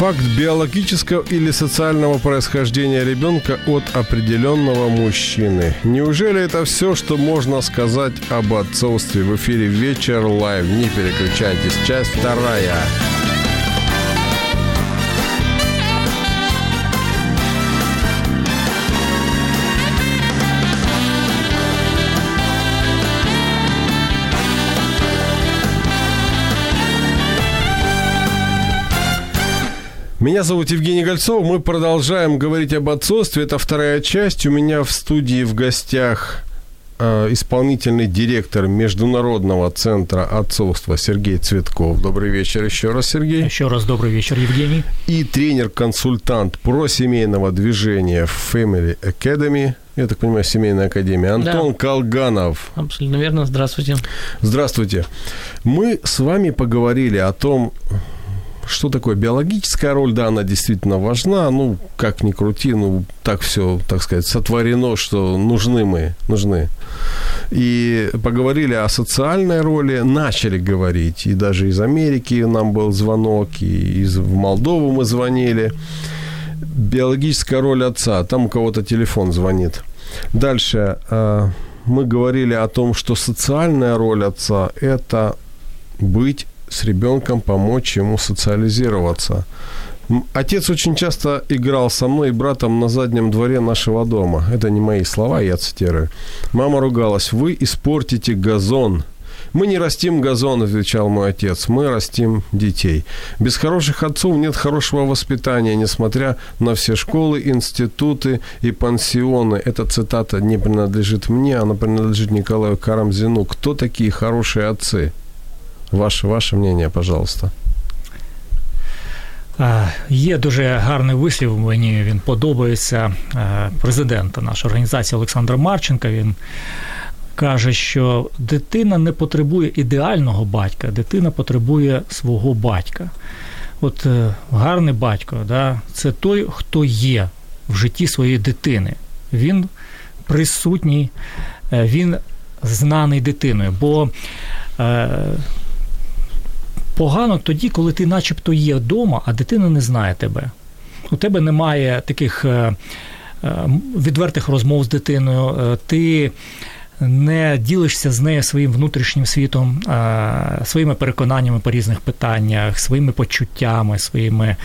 Факт биологического или социального происхождения ребенка от определенного мужчины. Неужели это все, что можно сказать об отцовстве? В эфире «Вечер live». Не переключайтесь. Часть вторая. Меня зовут Евгений Гольцов. Мы продолжаем говорить об отцовстве. Это вторая часть. У меня в студии в гостях э, исполнительный директор Международного центра отцовства Сергей Цветков. Добрый вечер еще раз, Сергей. Еще раз добрый вечер, Евгений. И тренер-консультант про семейного движения Family Academy. Я так понимаю, семейная академия. Антон Да. Колганов. Абсолютно верно. Здравствуйте. Здравствуйте. Мы с вами поговорили о том, что такое биологическая роль, да, она действительно важна, ну, как ни крути, ну, так все, так сказать, сотворено, что нужны мы, нужны. И поговорили о социальной роли, начали говорить, и даже из Америки нам был звонок, и из в Молдову мы звонили. Биологическая роль отца, там у кого-то телефон звонит. Дальше э, мы говорили о том, что социальная роль отца – это быть с ребенком, помочь ему социализироваться. Отец очень часто играл со мной и братом на заднем дворе нашего дома. Это не мои слова, я цитирую. Мама ругалась, вы испортите газон. Мы не растим газон, отвечал мой отец, мы растим детей. Без хороших отцов нет хорошего воспитания, несмотря на все школы, институты и пансионы. Эта цитата не принадлежит мне, она принадлежит Николаю Карамзину. Кто такие хорошие отцы? Ваше, ваше мнение, пожалуйста. Є дуже гарний вислів, мені він подобається президента нашої організації Олександра Марченка. Він каже, що дитина не потребує ідеального батька, дитина потребує свого батька. От е, гарний батько, да, це той, хто є в житті своєї дитини. Він присутній, е, він знаний дитиною. Бо е, погано тоді, коли ти начебто є вдома, а дитина не знає тебе. У тебе немає таких е, е, відвертих розмов з дитиною, е, ти не ділишся з нею своїм внутрішнім світом, своїми переконаннями по різних питаннях, своїми почуттями, своїми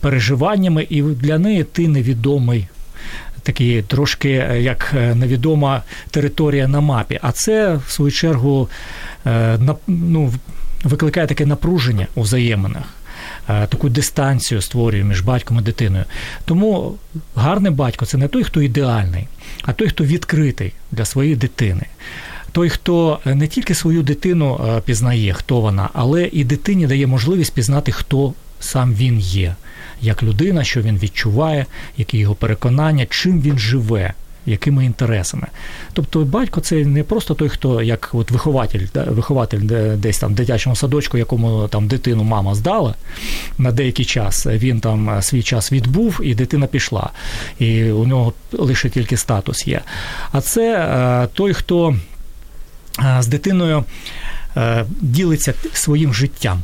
переживаннями, і для неї ти невідомий. Такий трошки як невідома територія на мапі. А це, в свою чергу, ну, викликає таке напруження у взаєминах. е, Таку дистанцію створює між батьком і дитиною. Тому гарний батько це не той, хто ідеальний, а той, хто відкритий для своєї дитини. Той, хто не тільки свою дитину е, пізнає, хто вона, але і дитині дає можливість пізнати, хто сам він є, як людина, що він відчуває, які його переконання, чим він живе, якими інтересами. Тобто батько це не просто той, хто як от вихователь, вихователь десь там в дитячому садочку, якому там дитину мама здала на деякий час. Він там е, свій час відбув, і дитина пішла. І у нього лише тільки статус є. А це е, той, хто е, з дитиною ділиться своїм життям.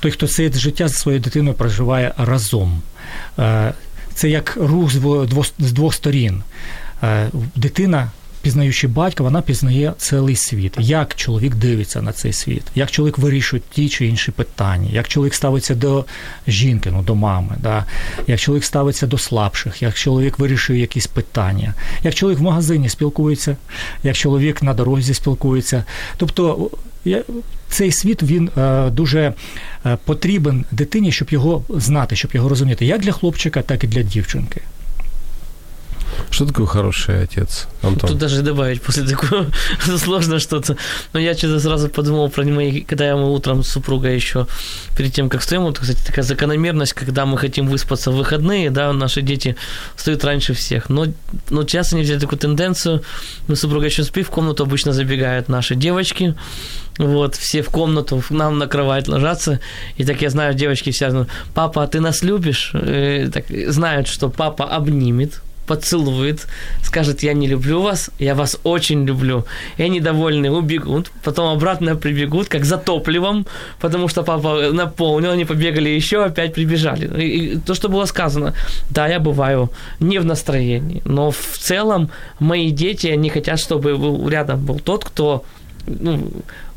Той, хто це життя зі своєю дитиною проживає разом. Це як рух з двох сторін. Е, Дитина пізнаючи батька, вона пізнає цілий світ. Як чоловік дивиться на цей світ, як чоловік вирішує ті чи інші питання, як чоловік ставиться до жінки, ну до мами, да? як чоловік ставиться до слабших, як чоловік вирішує якісь питання, як чоловік в магазині спілкується, як чоловік на дорозі спілкується. Тобто цей світ він е, дуже е, потрібен дитині, щоб його знати, щоб його розуміти, як для хлопчика, так і для дівчинки. Что такое хороший отец, Антон? Тут даже добавить после такого сложно что-то. Но я что-то сразу подумал про мои, когда мы утром с супругой еще перед тем, как встаем, вот, кстати, такая закономерность, когда мы хотим выспаться в выходные, да, наши дети встают раньше всех. Но, но часто они взяли такую тенденцию, мы с супругой еще спим, в комнату обычно забегают наши девочки, вот, все в комнату, нам на кровать ложатся, и так я знаю, девочки все, папа, а ты нас любишь? И, так, знают, что папа обнимет, поцелует, скажет, я не люблю вас, я вас очень люблю. И они довольны, убегут, потом обратно прибегут, как за топливом, потому что папа наполнил, они побегали еще, опять прибежали. И, и то, что было сказано, да, я бываю не в настроении, но в целом мои дети, они хотят, чтобы рядом был тот, кто ну,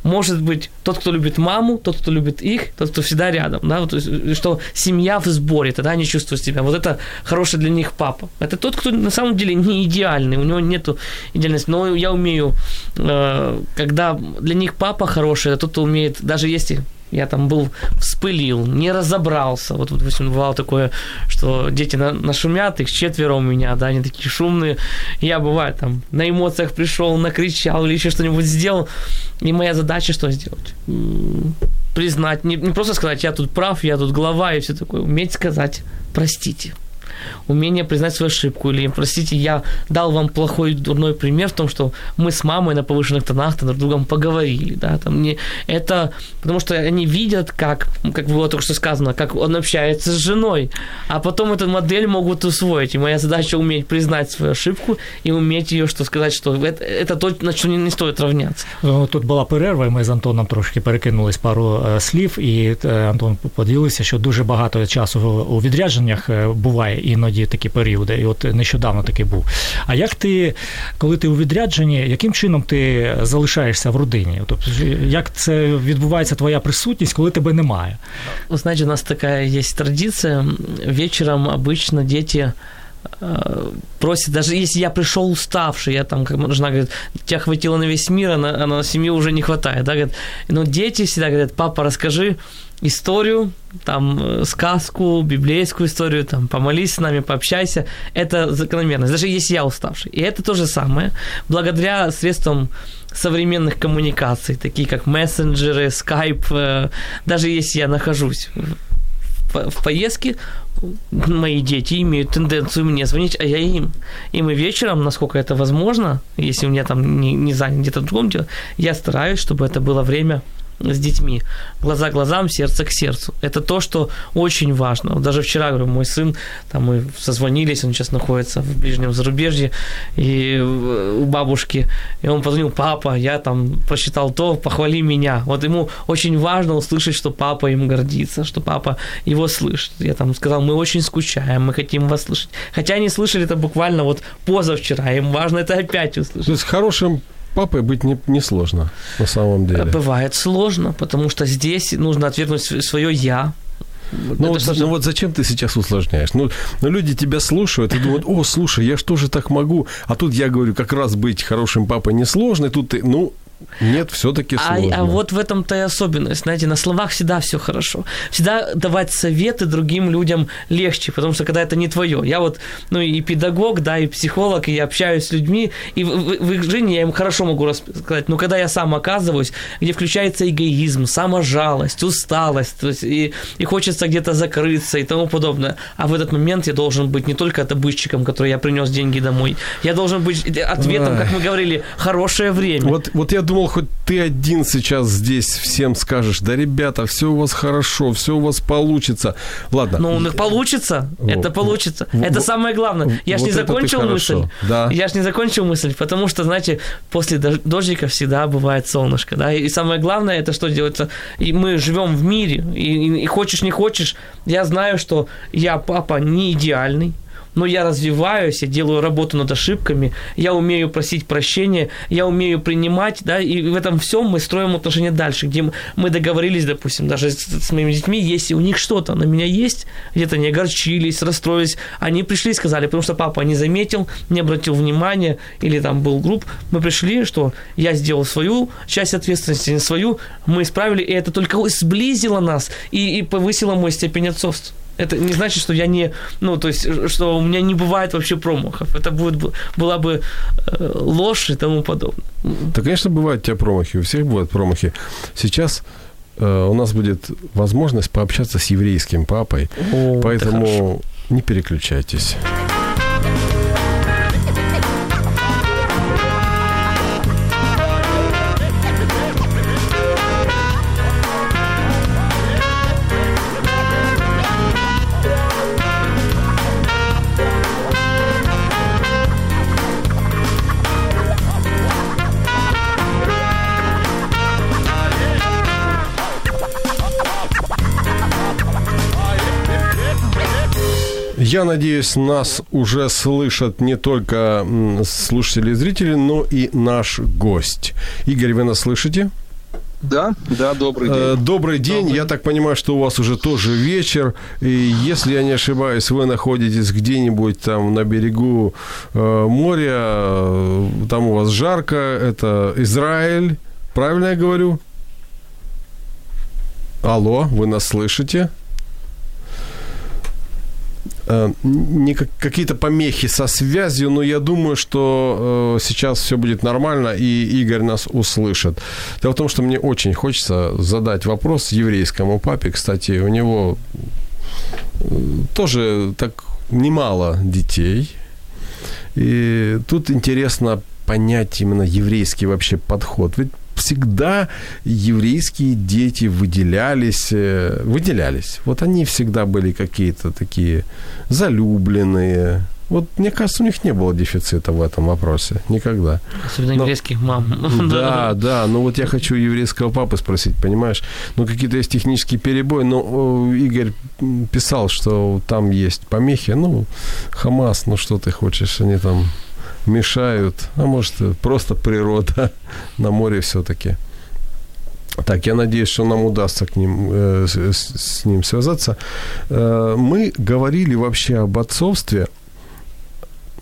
может быть тот, кто любит маму, тот, кто любит их, тот, кто всегда рядом, да, вот, что семья в сборе, тогда они чувствуют себя. Вот это хороший для них папа. Это тот, кто на самом деле не идеальный, у него нету идеальности, но я умею, э, когда для них папа хороший, это тот, кто умеет, даже если я там был, вспылил, не разобрался. Вот, вот допустим, бывало такое, что дети на, нашумят, их четверо у меня, да, они такие шумные. Я, бывает, там, на эмоциях пришел, накричал или еще что-нибудь сделал. И моя задача что сделать? Признать, не, не просто сказать, я тут прав, я тут глава и все такое. Уметь сказать, простите умение признать свою ошибку, или, простите, я дал вам плохой, дурной пример в том, что мы с мамой на повышенных тонах друг с другом поговорили, да, там не, это, потому что они видят, как, как было только что сказано, как он общается с женой, а потом эту модель могут усвоить, и моя задача уметь признать свою ошибку и уметь ее, что сказать, что это, это то, на что не, не стоит равняться. Тут була перерва, і ми з Антоном трошки перекинулись пару слів, і Антон поділився, що дуже багато часу у відрядженнях буває іноді такі періоди, і от нещодавно такий був. А як ти, коли ти у відрядженні, яким чином ти залишаєшся в родині? Тобто, як це відбувається твоя присутність, коли тебе немає? Вы знаете, у нас такая есть традиция. Вечером обычно дети просит, даже если я пришел уставший, я там, как жена говорит, тебя хватило на весь мир, а на, а на семью уже не хватает, да, говорит, но дети всегда говорят, папа, расскажи историю, там, э, сказку, библейскую историю, там, помолись с нами, пообщайся, это закономерность, даже если я уставший. И это то же самое, благодаря средствам современных коммуникаций, такие как мессенджеры, скайп, э, даже если я нахожусь в поездке, мои дети имеют тенденцию мне звонить, а я им. И мы вечером, насколько это возможно, если у меня там не, не занят где-то в другом деле, я стараюсь, чтобы это было время с детьми. Глаза к глазам, сердце к сердцу. Это то, что очень важно. Даже вчера, говорю, мой сын, там мы созвонились, он сейчас находится в ближнем зарубежье, и у бабушки, и он позвонил, папа, я там прочитал то, похвали меня. Вот ему очень важно услышать, что папа им гордится, что папа его слышит. Я там сказал, мы очень скучаем, мы хотим вас слышать. Хотя они слышали это буквально вот позавчера, им важно это опять услышать. То есть хорошим папой быть не, не сложно на самом деле. Бывает сложно, потому что здесь нужно отвергнуть свое «я», ну вот, ну вот зачем ты сейчас усложняешь? Ну, ну, люди тебя слушают и думают, о, слушай, я что же так могу? А тут я говорю, как раз быть хорошим папой несложно, и тут ты, ну, нет, все-таки сложно. А, а вот в этом-то и особенность. Знаете, на словах всегда все хорошо. Всегда давать советы другим людям легче, потому что когда это не твое. Я вот, ну и педагог, да, и психолог, и я общаюсь с людьми, и в, в, в их жизни я им хорошо могу рассказать. Но когда я сам оказываюсь, где включается эгоизм, саможалость, усталость, то есть и, и хочется где-то закрыться и тому подобное. А в этот момент я должен быть не только добытчиком, который я принес деньги домой, я должен быть ответом, как мы говорили, хорошее время. Вот, вот я думал, хоть ты один сейчас здесь всем скажешь, да, ребята, все у вас хорошо, все у вас получится. Ладно. Ну, у них получится, вот. это получится. Вот. Это самое главное. Я вот ж не закончил мысль. Да. Я ж не закончил мысль, потому что, знаете, после дождика всегда бывает солнышко, да, и самое главное, это что делается, и мы живем в мире, и, и, и хочешь не хочешь, я знаю, что я папа не идеальный, но я развиваюсь, я делаю работу над ошибками, я умею просить прощения, я умею принимать, да, и в этом всем мы строим отношения дальше, где мы договорились, допустим, даже с, с моими детьми, если у них что-то на меня есть, где-то они огорчились, расстроились, они пришли и сказали, потому что папа не заметил, не обратил внимания, или там был групп, мы пришли, что я сделал свою часть ответственности, не свою, мы исправили, и это только сблизило нас и, и повысило мой степень отцовства. Это не значит, что я не, ну, то есть, что у меня не бывает вообще промахов. Это будет, была бы э, ложь и тому подобное. Да, конечно, бывают у тебя промахи, у всех бывают промахи. Сейчас э, у нас будет возможность пообщаться с еврейским папой, О, поэтому не переключайтесь. Я надеюсь, нас уже слышат не только слушатели и зрители, но и наш гость. Игорь, вы нас слышите? Да, да, добрый день. Э, Добрый день. Я так понимаю, что у вас уже тоже вечер. И если я не ошибаюсь, вы находитесь где-нибудь там на берегу э, моря, там у вас жарко. Это Израиль. Правильно я говорю? Алло, вы нас слышите? Э, не как- какие-то помехи со связью, но я думаю, что э, сейчас все будет нормально, и Игорь нас услышит. Дело в том, что мне очень хочется задать вопрос еврейскому папе. Кстати, у него э, тоже так немало детей. И тут интересно понять именно еврейский вообще подход. Ведь всегда еврейские дети выделялись, э, выделялись. Вот они всегда были какие-то такие залюбленные. Вот мне кажется, у них не было дефицита в этом вопросе. Никогда. Особенно Но- еврейских мам. Да, да, ну вот я хочу еврейского папы спросить, понимаешь? Ну какие-то есть технические перебои, но о, Игорь писал, что там есть помехи, ну, Хамас, ну что ты хочешь, они там мешают, а может э, просто природа на море все-таки. Так, я надеюсь, что нам удастся к ним, э, с, с- ним связаться. Э, мы говорили вообще об отцовстве,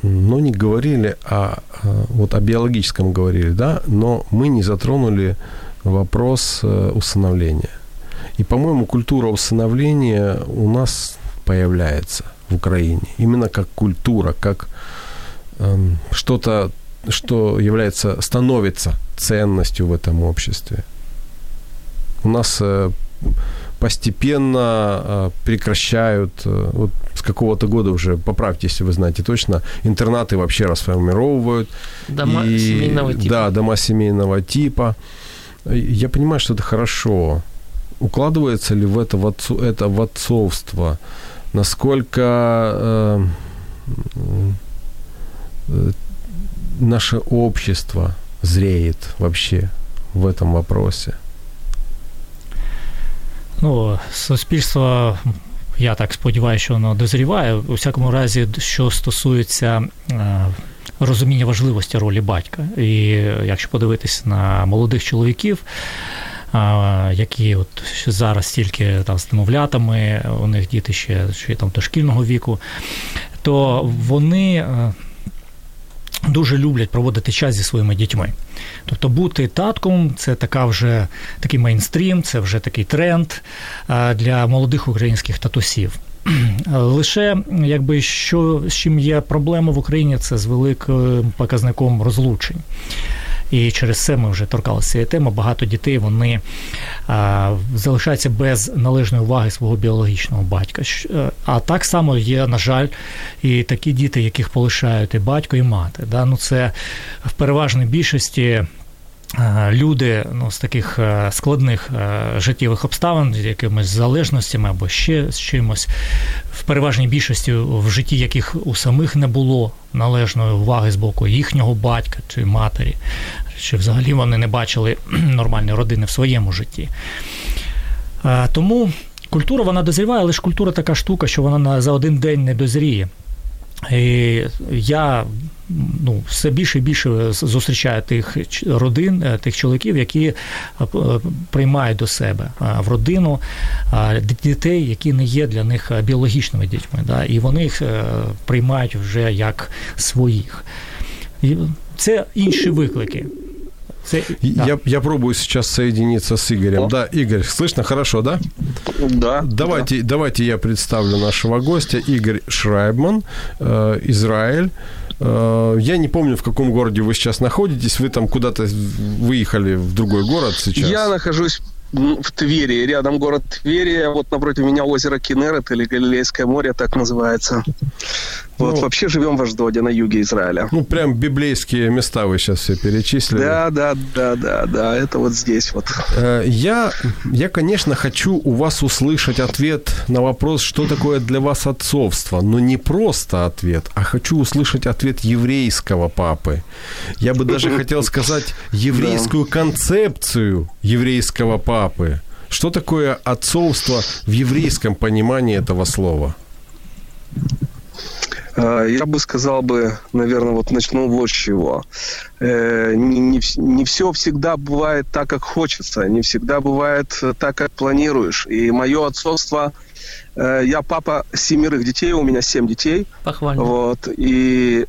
но не говорили о, а, вот о биологическом говорили, да, но мы не затронули вопрос э, усыновления. И, по-моему, культура усыновления у нас появляется в Украине. Именно как культура, как что-то, что является, становится ценностью в этом обществе. У нас э, постепенно э, прекращают, э, вот с какого-то года уже, поправьте, если вы знаете точно, интернаты вообще расформировывают. Дома И- семейного типа. Да, дома семейного типа. Я понимаю, что это хорошо. Укладывается ли в это в, отцу, это в отцовство? Насколько э, наше общество зреет вообще в этом вопросе? Ну, суспільство, я так сподіваюся, що воно дозріває. У всякому разі, що стосується е, розуміння важливості ролі батька. І якщо подивитись на молодих чоловіків, які от зараз тільки там з немовлятами, у них діти ще, ще там дошкільного віку, то вони е, дуже люблять проводити час зі своїми дітьми. Тобто бути татком це така вже такий мейнстрім, це вже такий тренд е, для молодих українських татусів. Лише якби що з чим є проблема в Україні, це з великим показником розлучень. І через це ми вже торкалися цієї теми. Багато дітей вони а, залишаються без належної уваги свого біологічного батька. Е, А так само є, на жаль, і такі діти, яких полишають і батько, і мати. Да? Ну, це в переважній більшості. Е, Люди ну, з таких е, складних е, життєвих обставин, з якимись залежностями або ще з чимось, в переважній більшості в житті яких у самих не було належної уваги з боку їхнього батька чи матері, чи взагалі вони не бачили нормальної родини в своєму житті. Тому культура вона дозріває, але ж культура така штука, що вона за один день не дозріє. Я ну, все більше і більше зустрічаю тих родин, е, тих чоловіків, які е, приймають до себе в родину дітей, які не є для них біологічними дітьми. Да? І вони їх приймають вже як своїх. Це інші виклики. Це, да. я, я пробую сейчас соединиться с Игорем. О. Да, Игорь, слышно хорошо, да? Да. Давайте, да. давайте я представлю нашего гостя. Игорь Шрайбман, э, Израиль. Э, я не помню, в каком городе вы сейчас находитесь. Вы там куда-то выехали в другой город сейчас? Я нахожусь в Твери, рядом город Твери, вот напротив меня озеро Кенерет или Галилейское море, так называется. Вот, ну, вообще живем в Аждоде, на юге Израиля. Ну, прям библейские места вы сейчас все перечислили. Да, да, да, да, да, это вот здесь вот. Э, я, я, конечно, хочу у вас услышать ответ на вопрос, что такое для вас отцовство, но не просто ответ, а хочу услышать ответ еврейского папы. Я бы даже хотел сказать еврейскую концепцию еврейского папы. Что такое отцовство в еврейском понимании этого слова? Э, я бы сказал бы, наверное, вот начну вот с чего. Э, не, не, не все всегда бывает так, как хочется, не всегда бывает так, как планируешь. И мое отцовство, э, я папа семерых детей, у меня семь детей. Похвально. Вот, и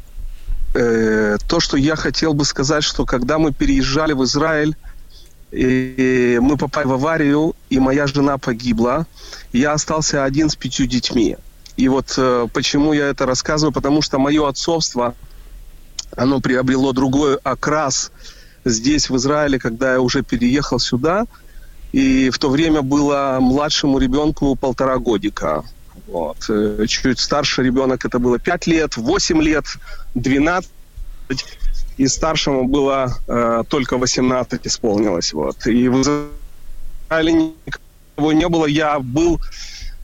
то, что я хотел бы сказать, что когда мы переезжали в Израиль, и мы попали в аварию, и моя жена погибла, я остался один с пятью детьми. И вот э, почему я это рассказываю, потому что мое отцовство, оно приобрело другой окрас здесь, в Израиле, когда я уже переехал сюда. И в то время было младшему ребенку полтора годика. Вот. Э, чуть старше ребенок это было 5 лет, 8 лет, 12. И старшему было э, только 18 исполнилось. Вот. И в Израиле никого не было. Я был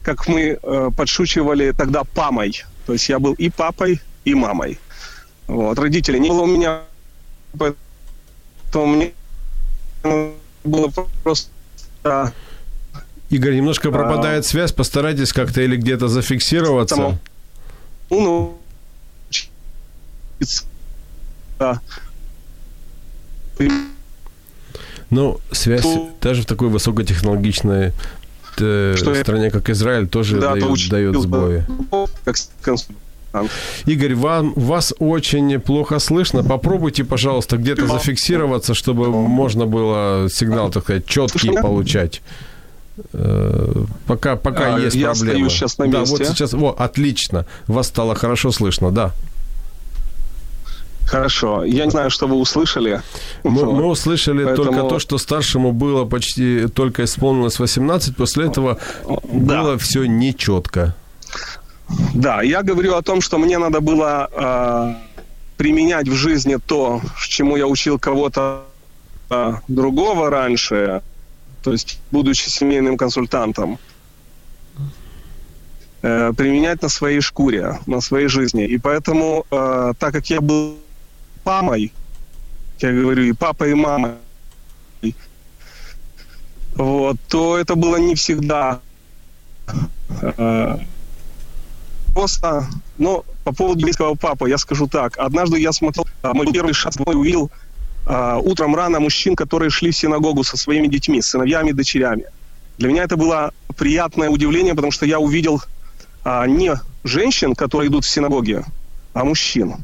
как мы э, подшучивали тогда, памой. То есть я был и папой, и мамой. Вот. Родителей не было у меня, поэтому мне было просто... Игорь, немножко пропадает а, связь, постарайтесь как-то или где-то зафиксироваться. Само, ну, да. Ну, связь даже в такой высокотехнологичной э, что стране, как Израиль, тоже да, дает, дает сбои. Игорь, вам, вас очень плохо слышно. Попробуйте, пожалуйста, где-то зафиксироваться, чтобы можно было сигнал, так сказать, четкий получать. Э, пока, пока а, есть я проблемы. Я сейчас на месте. Да, вот сейчас, во, отлично. Вас стало хорошо слышно, да. Хорошо. Я не знаю, что вы услышали. Мы, мы услышали Поэтому... только то, что старшему было почти только исполнилось 18, после этого да. было все нечетко. Да, я говорю о том, что мне надо было э, применять в жизни то, чему я учил кого-то э, другого раньше, то есть будучи семейным консультантом, э, применять на своей шкуре, на своей жизни. И поэтому, э, так как я был мамой, я говорю, и папой, и мамой, вот, то это было не всегда э, просто. Но по поводу близкого папы я скажу так. Однажды я смотрел, э, мой первый шанс мой увидел э, утром рано мужчин, которые шли в синагогу со своими детьми, сыновьями и дочерями. Для меня это было приятное удивление, потому что я увидел не женщин, которые идут в синагоге, а мужчин.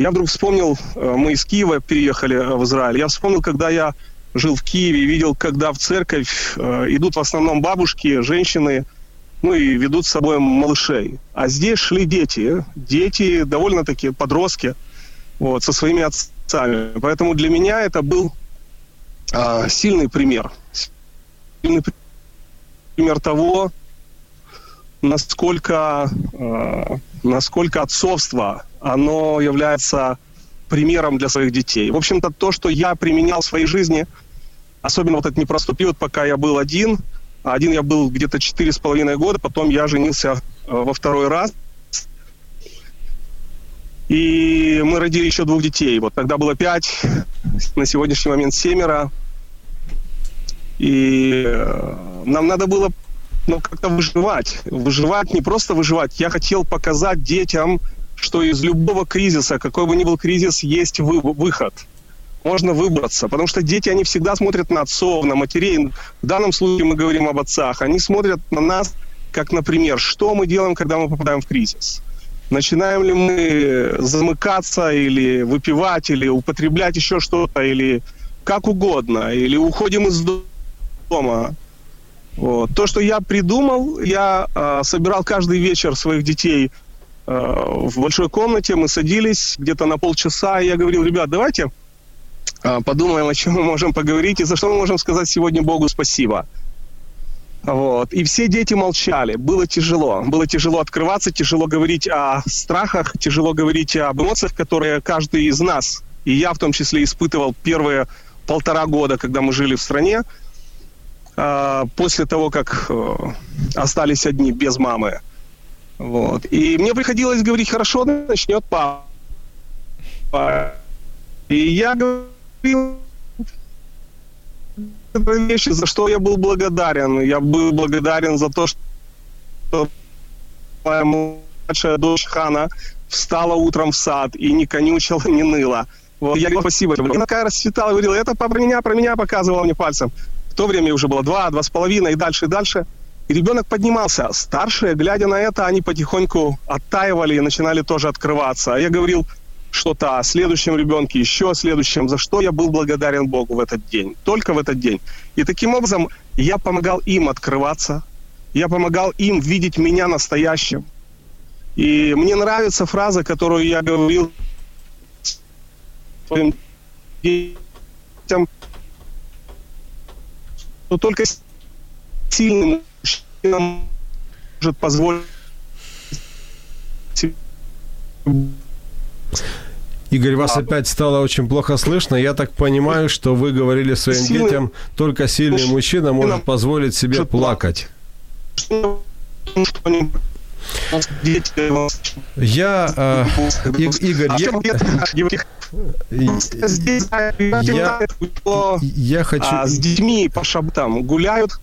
Я вдруг вспомнил, э, мы из Киева переехали э, в Израиль, я вспомнил, когда я жил в Киеве видел, когда в церковь э, идут в основном бабушки, женщины, ну и ведут с собой малышей. А здесь шли дети, дети довольно-таки подростки, вот, со своими отцами. Поэтому для меня это был сильный пример. Сильный пример того, насколько, э, насколько отцовство оно является примером для своих детей. В общем-то, то, что я применял в своей жизни, особенно вот этот непростой период, пока я был один, один я был где-то четыре с половиной года, потом я женился э, во второй раз, и мы родили еще двух детей. Вот тогда было пять, на сегодняшний момент семеро. И э, нам надо было ну, как-то выживать. Выживать, не просто выживать. Я хотел показать детям, что из любого кризиса, какой бы ни был кризис, есть вы, выход. Можно выбраться, потому что дети, они всегда смотрят на отцов, на матерей. В данном случае мы говорим об отцах. Они смотрят на нас, как, например, что мы делаем, когда мы попадаем в кризис. Начинаем ли мы замыкаться или выпивать, или употреблять еще что-то, или как угодно, или уходим из дома. Вот. То, что я придумал, я э, собирал каждый вечер своих детей э, в большой комнате, мы садились где-то на полчаса, и я говорил, ребят, давайте э, подумаем, о чем мы можем поговорить, и за что мы можем сказать сегодня Богу спасибо. Вот. И все дети молчали. Было тяжело. Было тяжело открываться, тяжело говорить о страхах, тяжело говорить об эмоциях, которые каждый из нас, и я в том числе, испытывал первые полтора года, когда мы жили в стране, после того, как э, остались одни без мамы. Вот. И мне приходилось говорить, хорошо, начнет папа. И я говорил вещи, за что я был благодарен. Я был благодарен за то, что моя младшая дочь Хана встала утром в сад и не конючила, не ныла. Вот, я говорю, спасибо. Она такая расцветала, говорила, это про меня, про меня показывала мне пальцем. В то время уже было два, два с половиной и дальше, и дальше. И ребенок поднимался. Старшие, глядя на это, они потихоньку оттаивали и начинали тоже открываться. А я говорил что-то о следующем ребенке, еще о следующем, за что я был благодарен Богу в этот день. Только в этот день. И таким образом я помогал им открываться. Я помогал им видеть меня настоящим. И мне нравится фраза, которую я говорил детям, что только сильным мужчинам может позволить Игорь, вас а, опять стало очень плохо слышно. Я так понимаю, что вы говорили своим сильный, детям, только сильный мужчина может позволить себе плакать. Я, э, Игорь, я, я, я хочу... А, с детьми по шабтам гуляют,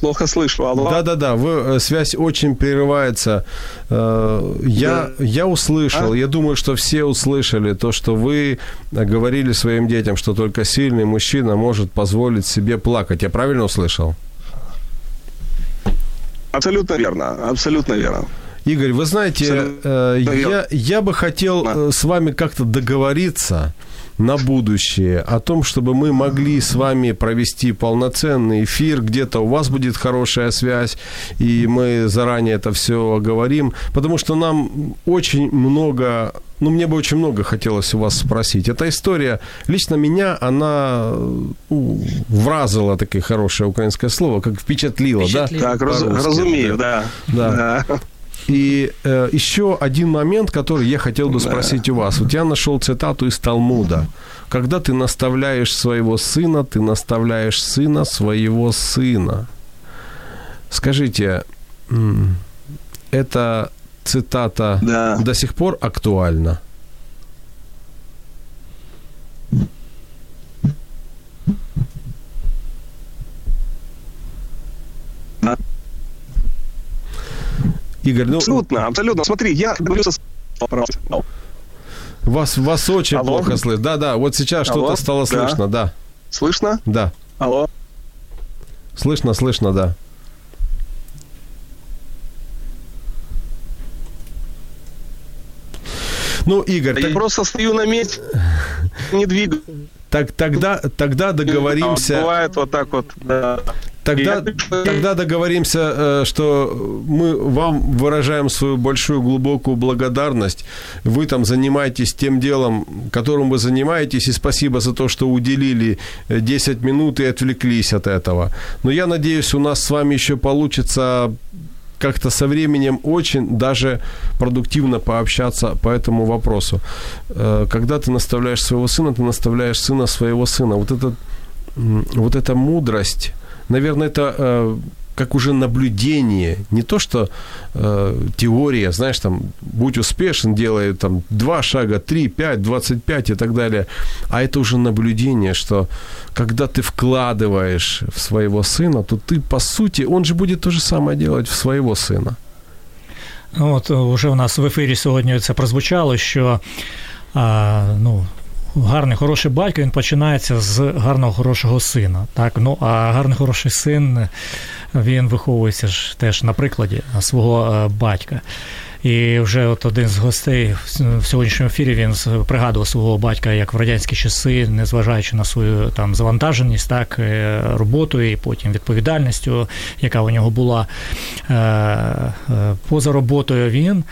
плохо слышу. Алло. Да-да-да, вы, э, связь очень прерывается. Э, я, да. я услышал, а? я думаю, что все услышали то, что вы говорили своим детям, что только сильный мужчина может позволить себе плакать. Я правильно услышал? Абсолютно верно, абсолютно верно. Игорь, вы знаете, э, я, я бы хотел э, с вами как-то договориться на будущее о том, чтобы мы могли с вами провести полноценный эфир, где-то у вас будет хорошая связь, и мы заранее это все оговорим, потому что нам очень много, ну, мне бы очень много хотелось у вас спросить. Эта история, лично меня, она ну, вразила, такое хорошее украинское слово, как впечатлила, впечатлила. да? Так, раз, разумею, да. да. да. И э, еще один момент, который я хотел бы спросить у вас. Вот я нашел цитату из Талмуда. Когда ты наставляешь своего сына, ты наставляешь сына своего сына. Скажите, эта цитата да. до сих пор актуальна? Игорь, ну... Абсолютно, абсолютно. Смотри, я говорю со... Вас, вас очень Алло. плохо слышно. Да, да, вот сейчас Алло. что-то стало да. слышно, да. Слышно? Да. Алло. Слышно, слышно, да. Ну, Игорь... Я так... просто стою на месте, не двигаюсь. Так, тогда, тогда договоримся... Бывает вот так вот, да. Тогда, тогда договоримся, э, что мы вам выражаем свою большую глубокую благодарность. Вы там занимаетесь тем делом, которым вы занимаетесь, и спасибо за то, что уделили 10 минут и отвлеклись от этого. Но я надеюсь, у нас с вами еще получится как-то со временем очень даже продуктивно пообщаться по этому вопросу. Э, когда ты наставляешь своего сына, ты наставляешь сына своего сына. Вот, этот, вот эта мудрость, наверное, это э, как уже наблюдение, не то что э, теория, знаешь, там, будь успешен, делай там два шага, три, пять, двадцать пять и так далее, а это уже наблюдение, что когда ты вкладываешь в своего сына, то ты, по сути, он же будет то же самое делать в своего сына. От уже у нас в ефірі сьогодні це прозвучало, що а, ну, гарний хороший батько він починається з гарного хорошого сина. Так? Ну, а гарний хороший син він виховується ж теж на прикладі свого е, батька. І вже от один з гостей в сьогоднішньому ефірі він пригадував свого батька як в радянські часи, незважаючи на свою там завантаженість, так е, роботою і потім відповідальністю, яка у нього була е, поза роботою, він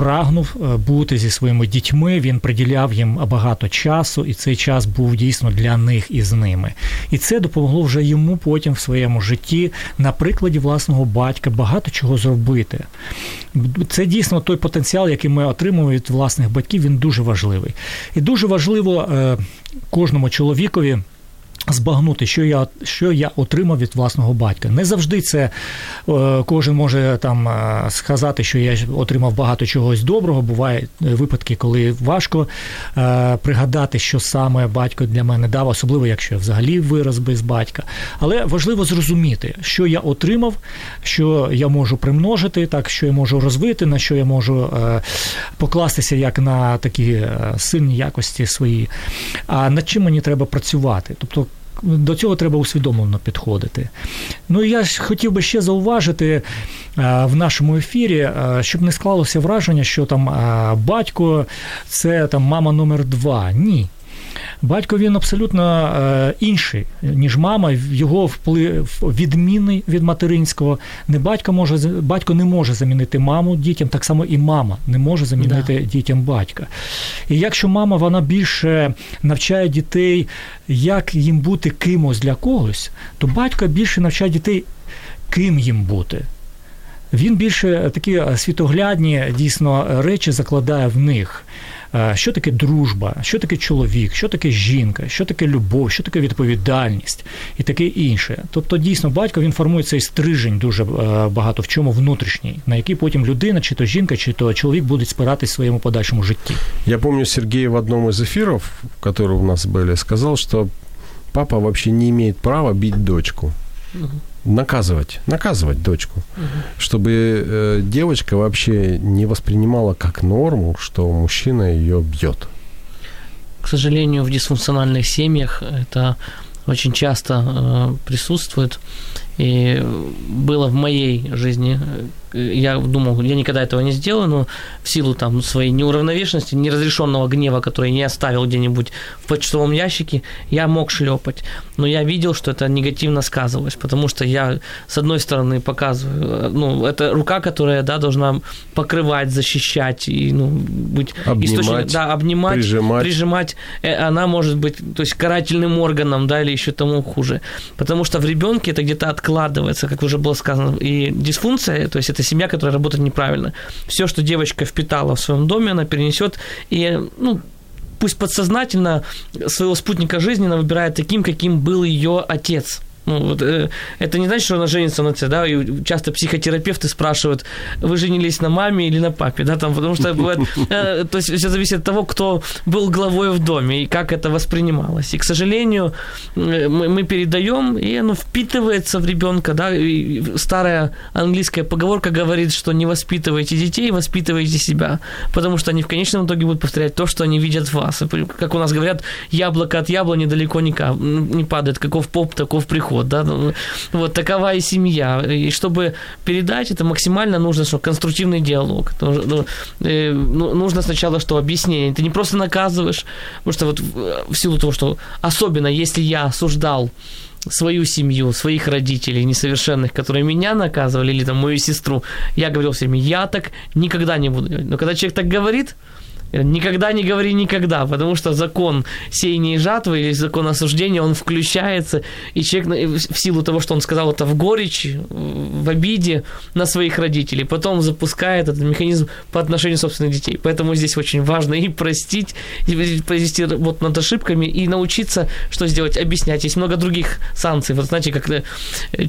прагнув е, бути зі своїми дітьми. Він приділяв їм багато часу, і цей час був дійсно для них і з ними. І це допомогло вже йому потім в своєму житті на прикладі власного батька багато чого зробити. Це дійсно той потенціал, який ми отримуємо від власних батьків. Він дуже важливий. І дуже важливо е, кожному чоловікові збагнути, що я що я отримав від власного батька. Не завжди це е, кожен може там е, сказати, що я отримав багато чогось доброго. Бувають випадки, коли важко е, пригадати, що саме батько для мене дав, особливо якщо я взагалі вирос без батька. Але важливо зрозуміти, що я отримав, що я можу примножити, так що я можу розвити, на що я можу покластися як на такі сильні якості свої, а над чим мені треба працювати. Тобто до цього треба усвідомлено підходити. Ну і я ж хотів би ще зауважити е, в нашому ефірі, е, щоб не склалося враження, що там е, батько це там мама номер два. Ні. Батько він абсолютно е, інший, ніж мама. Його вплив відмінний від материнського. Не батько може батько не може замінити маму дітям, так само і мама не може замінити да. дітям батька. І якщо мама вона більше навчає дітей, як їм бути кимось для когось, то батько більше навчає дітей, ким їм бути. Він більше такі світоглядні дійсно речі закладає в них. Е, що таке дружба, що таке чоловік, що таке жінка, що таке любов, що таке відповідальність і таке інше. Тобто, дійсно, батько він формує цей стрижень дуже е, багато в чому внутрішній, на який потім людина, чи то жінка, чи то чоловік будуть спиратись в своєму подальшому житті. Я помню, Сергей в одном из эфиров, которые у нас были, сказал, что папа вообще не имеет права бить дочку. Угу Наказывать, наказывать дочку, угу. чтобы э, девочка вообще не воспринимала как норму, что мужчина ее бьет. К сожалению, в дисфункциональных семьях это очень часто э, присутствует. И было в моей жизни я думал, я никогда этого не сделаю, но в силу там своей неуравновешенности, неразрешенного гнева, который не оставил где-нибудь в почтовом ящике, я мог шлепать. Но я видел, что это негативно сказывалось, потому что я, с одной стороны, показываю, ну, это рука, которая, да, должна покрывать, защищать и, ну, быть обнимать, да, обнимать, прижимать. прижимать. Э, она может быть, то есть, карательным органом, да, или еще тому хуже. Потому что в ребенке это где-то откладывается, как уже было сказано, и дисфункция, то есть, это семья, которая работает неправильно. Все, что девочка впитала в своем доме, она перенесет и, ну, пусть подсознательно своего спутника жизни она выбирает таким, каким был ее отец. Ну, вот, э, это не значит, что она женится на тебе, да, и часто психотерапевты спрашивают, вы женились на маме или на папе, да, там, потому что бывает, э, то есть все зависит от того, кто был главой в доме и как это воспринималось. И, к сожалению, мы, мы передаем, и оно впитывается в ребенка, да, и старая английская поговорка говорит, что не воспитывайте детей, воспитывайте себя, потому что они в конечном итоге будут повторять то, что они видят в вас. Как у нас говорят, яблоко от яблони далеко не, не падает, каков поп, таков приход вот, да, ну, вот такова и семья. И чтобы передать это максимально нужно, что конструктивный диалог. Ну, э, ну, нужно сначала что объяснение. Ты не просто наказываешь, потому что вот в силу того, что особенно если я осуждал свою семью, своих родителей несовершенных, которые меня наказывали, или там мою сестру, я говорил всем, я так никогда не буду делать. Но когда человек так говорит, Никогда не говори никогда, потому что закон сеяния и жатвы или закон осуждения, он включается, и человек в силу того, что он сказал это в горечи, в обиде на своих родителей, потом запускает этот механизм по отношению собственных детей. Поэтому здесь очень важно и простить, и произвести вот над ошибками, и научиться, что сделать, объяснять. Есть много других санкций. Вот знаете, как э,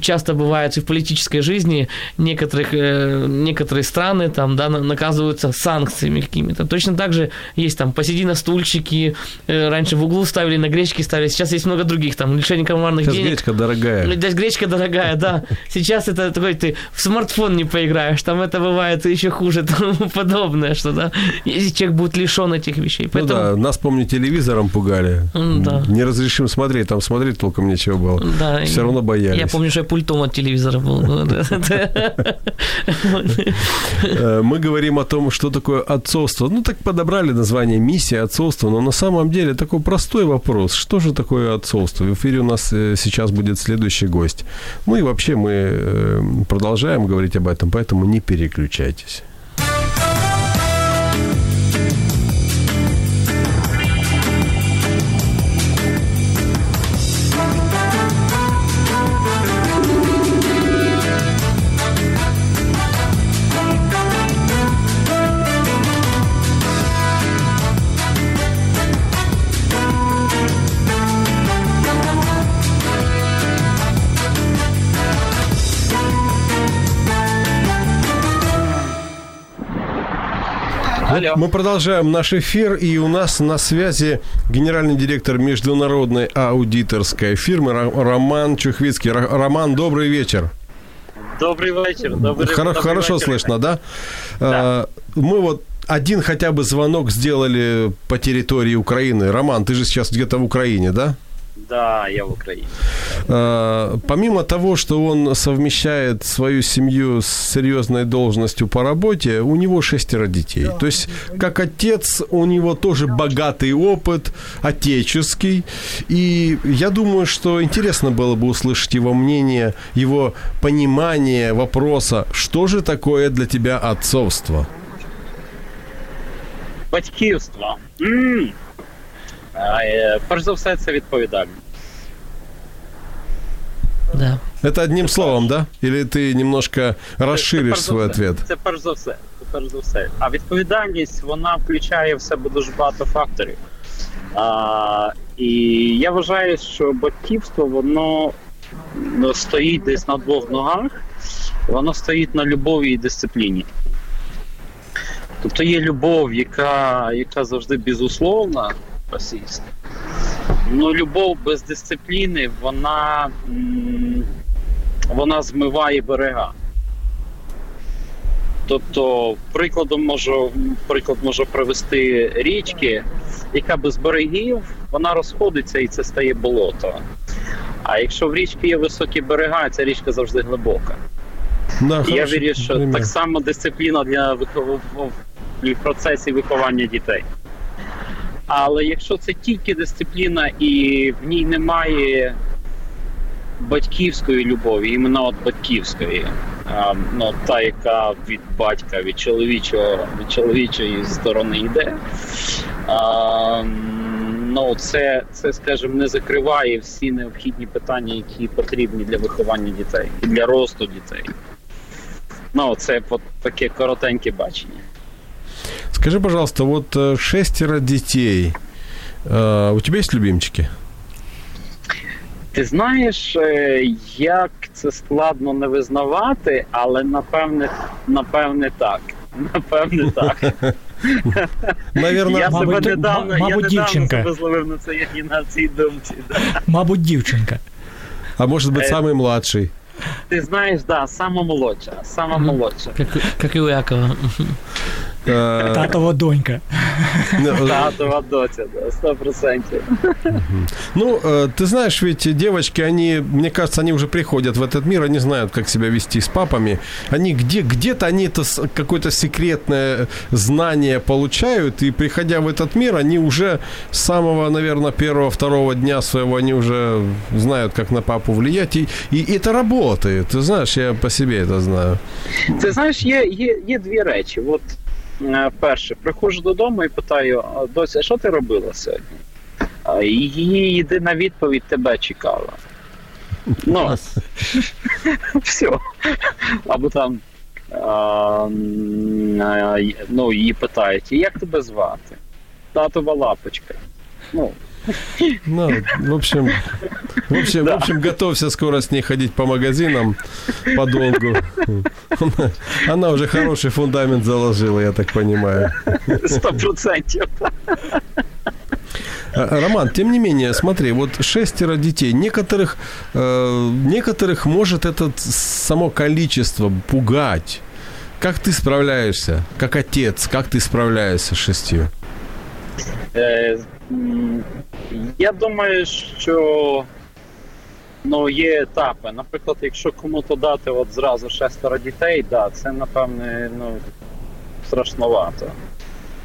часто бывает и в политической жизни некоторых, э, некоторые страны там, да, наказываются санкциями какими-то. Точно так также есть там посиди на стульчике, э, раньше в углу ставили, на гречке ставили, сейчас есть много других, там, лишение командных Сейчас денег. гречка дорогая. Ну, здесь гречка дорогая, да. Сейчас это такой, ты в смартфон не поиграешь, там это бывает еще хуже, тому подобное, что, да, если человек будет лишен этих вещей. Ну Поэтому, да, нас, помню, телевизором пугали. Да. Не разрешим смотреть, там смотреть толком нечего было. да, Все равно боялись. Я помню, что я пультом от телевизора был. Э, Мы говорим о том, что такое отцовство. Ну, так подобрали название «Миссия отцовства», но на самом деле такой простой вопрос. Что же такое отцовство? В эфире у нас э, сейчас будет следующий гость. Ну и вообще мы э, продолжаем говорить об этом, поэтому не переключайтесь. Алло. Мы продолжаем наш эфир, и у нас на связи генеральный директор международной аудиторской фирмы Роман Чухвицкий. Роман, добрый вечер. Добрый вечер. Добрый, Хоро- добрый хорошо вечер. слышно, да? Да. А, Мы вот один хотя бы звонок сделали по территории Украины. Роман, ты же сейчас где-то в Украине, да? Да, я в Украине. А, Помимо того, что он совмещает свою семью с серьезной должностью по работе, у него шестеро детей. То есть, как отец, у него тоже богатый опыт, отеческий. И я думаю, что интересно было бы услышать его мнение, его понимание вопроса, что же такое для тебя отцовство? Батьківство. Перш за все, це відповідальність. Да. Это одним словом, да? Или ты немножко Це расширишь перш за свой все. ответ? Це перш за все. Це перш за все. А відповідальність вона включає в себе дуже багато факторів. А, і я вважаю, що батьківство воно ну, стоїть десь на двох ногах, воно стоїть на любові і дисципліні. Тобто є любов, яка, яка завжди безусловна, Російська. Ну, любов без дисципліни, вона, вона змиває берега. Тобто, прикладом можу, приклад можу привести річки, яка без берегів, вона розходиться і це стає болото. А якщо в річці є високі берега, ця річка завжди глибока. Да, І я вірю, що пример. так само дисципліна для вихов... в процесі виховання дітей. Але якщо це тільки дисципліна і в ній немає батьківської любові, іменно от батьківської, ну, та, яка від батька, від чоловічого, від чоловічої сторони йде, ну, це, це, скажімо, не закриває всі необхідні питання, які потрібні для виховання дітей і для росту дітей. Ну, це от таке коротеньке бачення. Скажи, пожалуйста, вот э, шестеро детей. Э, У тебя есть любимчики? Ти знаєш, е, як це складно не визнавати, але напевне, напевне так. Напевне так. Наверное, я себе мабуть, недавно, я мабуть, недавно дівчинка. себе зловив на цій, на цій думці. Да. Мабуть, дівчинка. а может быть Э, самый младший. Ти знаєш, да, сама молодша, сама молодша. Как, как и у Якова. Э, Татова донька. ну, Татова доця, да, сто процентів. Ну, э, ты знаешь, ведь девочки, они, мне кажется, они уже приходят в этот мир, они знают, как себя вести с папами. Они где, где-то они это с- какое-то секретное знание получают, и приходя в этот мир, они уже с самого, наверное, первого-второго дня своего, они уже знают, как на папу влиять. И, и это работает. Ты знаешь, я по себе это знаю. Ти знаєш, є, є, є дві речі. От е, Перше, приходжу додому і питаю, «А, доця, що ти робила сьогодні? Її єдина відповідь тебе чекала. Ну, все. Або там ну, її питають, як тебе звати? Татова лапочка. Ну, Ну, в общем, в общем, в общем, готовься скоро с ней ходить по магазинам подолгу. Она, она уже хороший фундамент заложила, я так понимаю. Сто процентів. А, Роман, тем не менее, смотри, вот шестеро детей, некоторых, э, некоторых может это само количество пугать. Как ты справляешься, как отец, как ты справляешься с шестью? Е, Я думаю, що ну, є етапи. Наприклад, якщо кому-то дати от зразу шестеро дітей, да, це напевне ну, страшновато.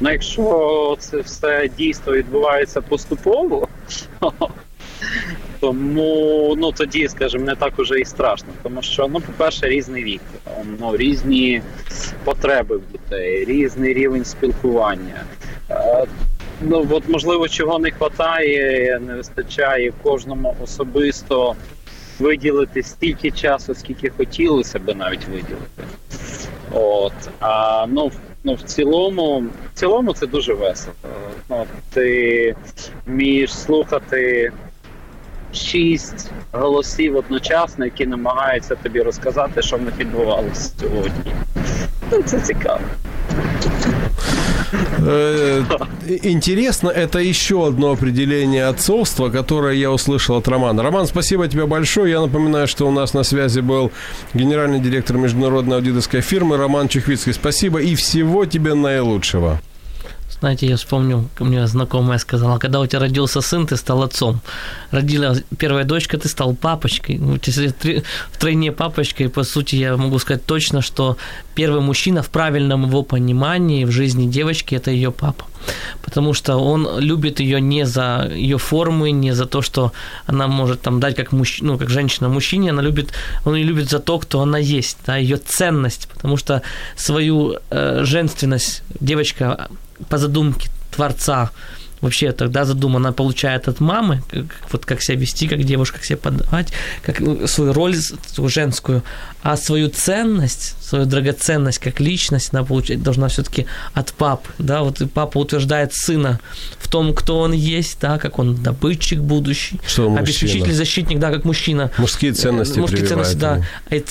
Ну, якщо це все дійство відбувається поступово, тому ну, тоді, скажімо, не так уже і страшно. Тому що, ну, по-перше, різний вік, ну, різні потреби в дітей, різний рівень спілкування. Ну, от, можливо, чого не вистачає, не вистачає кожному особисто виділити стільки часу, скільки хотілося би навіть виділити. От. А ну, ну, в цілому, в цілому це дуже весело. Ну, ти вмієш слухати шість голосів одночасно, які намагаються тобі розказати, що в них відбувалося сьогодні. Ну, це цікаво. Э, Интересно, это еще одно определение отцовства, которое я услышал от Романа. Роман, спасибо тебе большое. Я напоминаю, что у нас на связи был генеральный директор международной аудиторской фирмы Роман Чехвицкий. Спасибо и всего тебе наилучшего. Знаете, я вспомнил, мне знакомая сказала, когда у тебя родился сын, ты стал отцом. Родила первая дочка, ты стал папочкой. Ну, если три- втройне папочкой, по сути, я могу сказать точно, что первый мужчина в правильном его понимании в жизни девочки – это ее папа. Потому что он любит ее не за ее формы, не за то, что она может там дать как, мужч... ну, как женщина мужчине, она любит, он ее любит за то, кто она есть, да, ее ценность, потому что свою э, женственность девочка по задумке Творца вообще тогда задумана получает от мамы, как, вот как себя вести, как девушка, как себя подавать, как ну, свою роль женскую, а свою ценность, свою драгоценность как личность она получать должна все-таки от папы, да, вот и папа утверждает сына в том, кто он есть, да, как он добытчик будущий, Что обеспечитель, защитник, да, как мужчина, Мужские ценности Мужские ценности, да.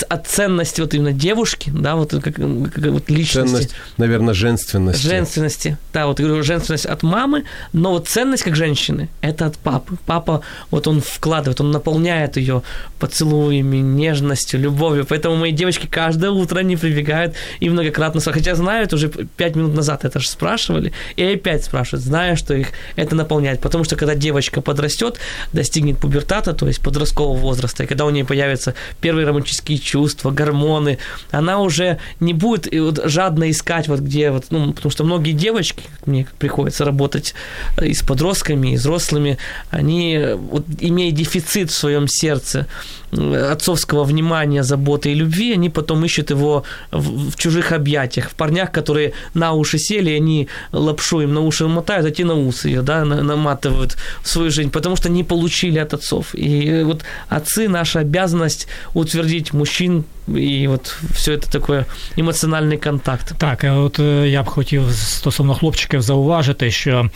От ценности вот именно девушки, да, вот как, как вот личности. Ценность, наверное, женственности. Женственности. Да, вот говорю, женственность от мамы, но вот ценность как женщины – это от папы. Папа, вот он вкладывает, он наполняет ее поцелуями, нежностью, любовью. Поэтому мои девочки каждое утро они прибегают и многократно, хотя знают, уже пять минут назад это же спрашивали, и опять спрашивают, зная, что их это наполняет. Потому что когда девочка подрастет, достигнет пубертата, то есть подросткового возраста, и когда у нее появятся первые романтические чувства, гормоны, она уже не будет вот жадно искать вот где вот, ну, потому что многие девочки, мне приходится работать и с подростками, и взрослыми, они вот имея дефицит в своем сердце отцовского внимания, заботы и любви, они потом ищут его в, в чужих объятиях, в парнях, которые на уши сели, они лапшу им на уши мотают, а те на усы ее, да, на- наматывают в свою жизнь, потому что не получили от отцов. И вот отцы, наша обязанность утвердить мужчин, и вот все это такое эмоциональный контакт. Так, е, от е, я б хотів стосовно хлопчиків зауважити, що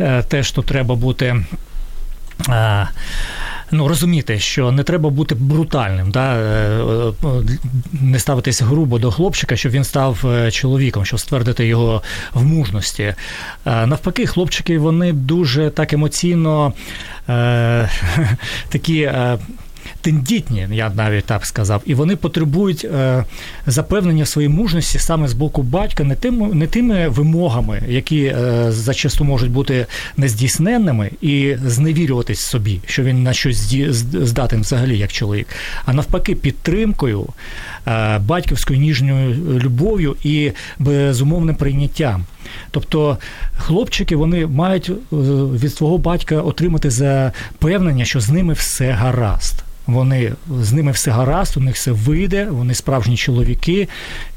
е, те, що треба бути. Е, Ну, розуміти, що не треба бути брутальним, да? е, е, не ставитись грубо до хлопчика, щоб він став чоловіком, щоб ствердити його в мужності. Навпаки, хлопчики вони дуже так емоційно е, такі. Тендітні, я навіть так сказав, і вони потребують е, запевнення в своїй мужності саме з боку батька, не тим, не тими вимогами, які е, зачасту можуть бути нездійсненними, і зневірюватись собі, що він на щось здатен взагалі як чоловік, а навпаки, підтримкою, е, батьківською ніжньою любов'ю і безумовним прийняттям. Тобто хлопчики вони мають е, від свого батька отримати запевнення, що з ними все гаразд. Вони з ними все гаразд, у них все вийде, вони справжні чоловіки,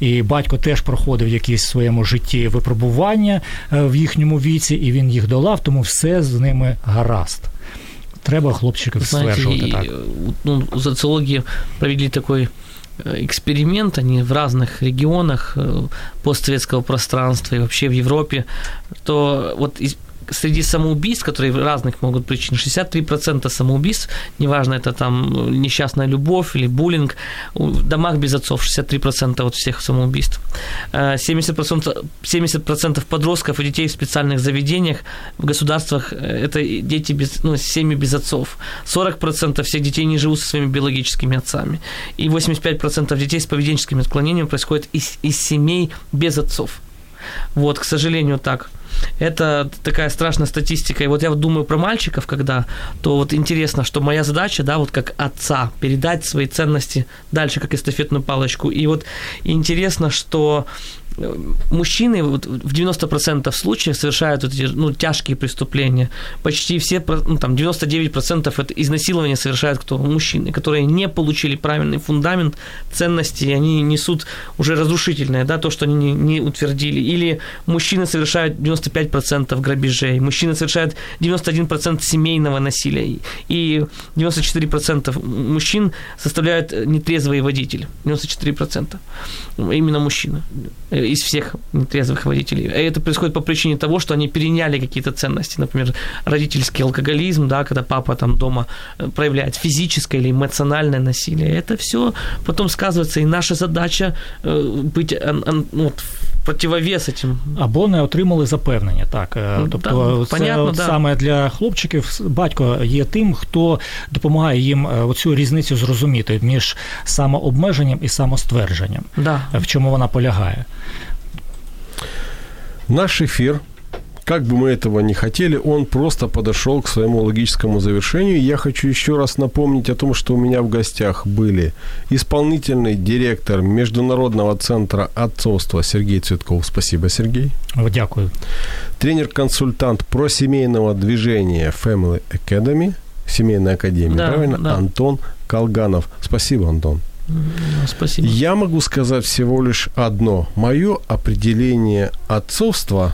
і батько теж проходив якісь в своєму житті випробування е, в їхньому віці, і він їх долав, тому все з ними гаразд. Треба хлопчиків Знаете, стверджувати и, так. э, ну, у социологии провели такой э, эксперимент, они в разных регионах э, постсоветского пространства и вообще в Европе, то вот из- Среди самоубийств, которые разных могут причин, 63% самоубийств, неважно, это там несчастная любовь или буллинг, в домах без отцов 63% от всех самоубийств. 70%, 70% подростков и детей в специальных заведениях в государствах э, это дети без, ну, семьи без отцов. 40% всех детей не живут со своими биологическими отцами. И 85% детей с поведенческим отклонением происходит из, из семей без отцов. Вот, к сожалению, так. Это такая страшная статистика. И вот я вот думаю про мальчиков, когда, то вот интересно, что моя задача, да, вот как отца, передать свои ценности дальше, как эстафетную палочку. И вот интересно, что мужчины вот в 90% случаев совершают эти ну, тяжкие преступления. Почти все, ну, там 99% это изнасилования совершают кто? Мужчины, которые не получили правильный фундамент ценностей, они несут уже разрушительное, да, то, что они не, не утвердили. Или мужчины совершают 95% грабежей, мужчины совершают 91% семейного насилия, и 94% мужчин составляют нетрезвый водитель. 94%. Именно мужчина из всех нетрезвых водителей. Это происходит по причине того, что они переняли какие-то ценности, например, родительский алкоголизм, да, когда папа там дома э, проявляет физическое или эмоциональное насилие. Это все потом сказывается, и наша задача э, быть ну, вот, противовес этим. Або не отримали запевнення, так. Тобто, да, це понятно, да. саме для хлопчиків батько є тим, хто допомагає їм оцю різницю зрозуміти між самообмеженням і самоствердженням, да. в чому вона полягає. Наш эфир, как бы мы этого не хотели, он просто подошел к своему логическому завершению. Я хочу еще раз напомнить о том, что у меня в гостях были исполнительный директор Международного центра отцовства Сергей Цветков. Спасибо, Сергей. Дякую. Тренер-консультант про семейного движения Family Academy, Семейная Академия, да, правильно? Да. Антон Колганов. Спасибо, Антон. Спасибо. Я могу сказать всего лишь одно. Мое определение отцовства,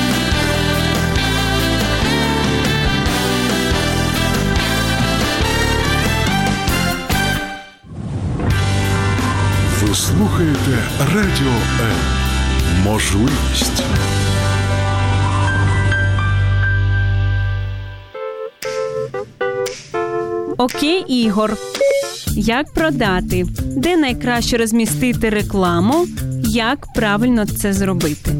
Ви слухаєте Радіо М. Можливість. Окей, Ігор. Як продати? Де найкраще розмістити рекламу? Як правильно це зробити?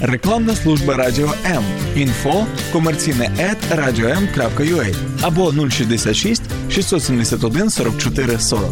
Рекламна служба Радіо М. Інфо комерційне ет радіом.ua або 066 671 44 40.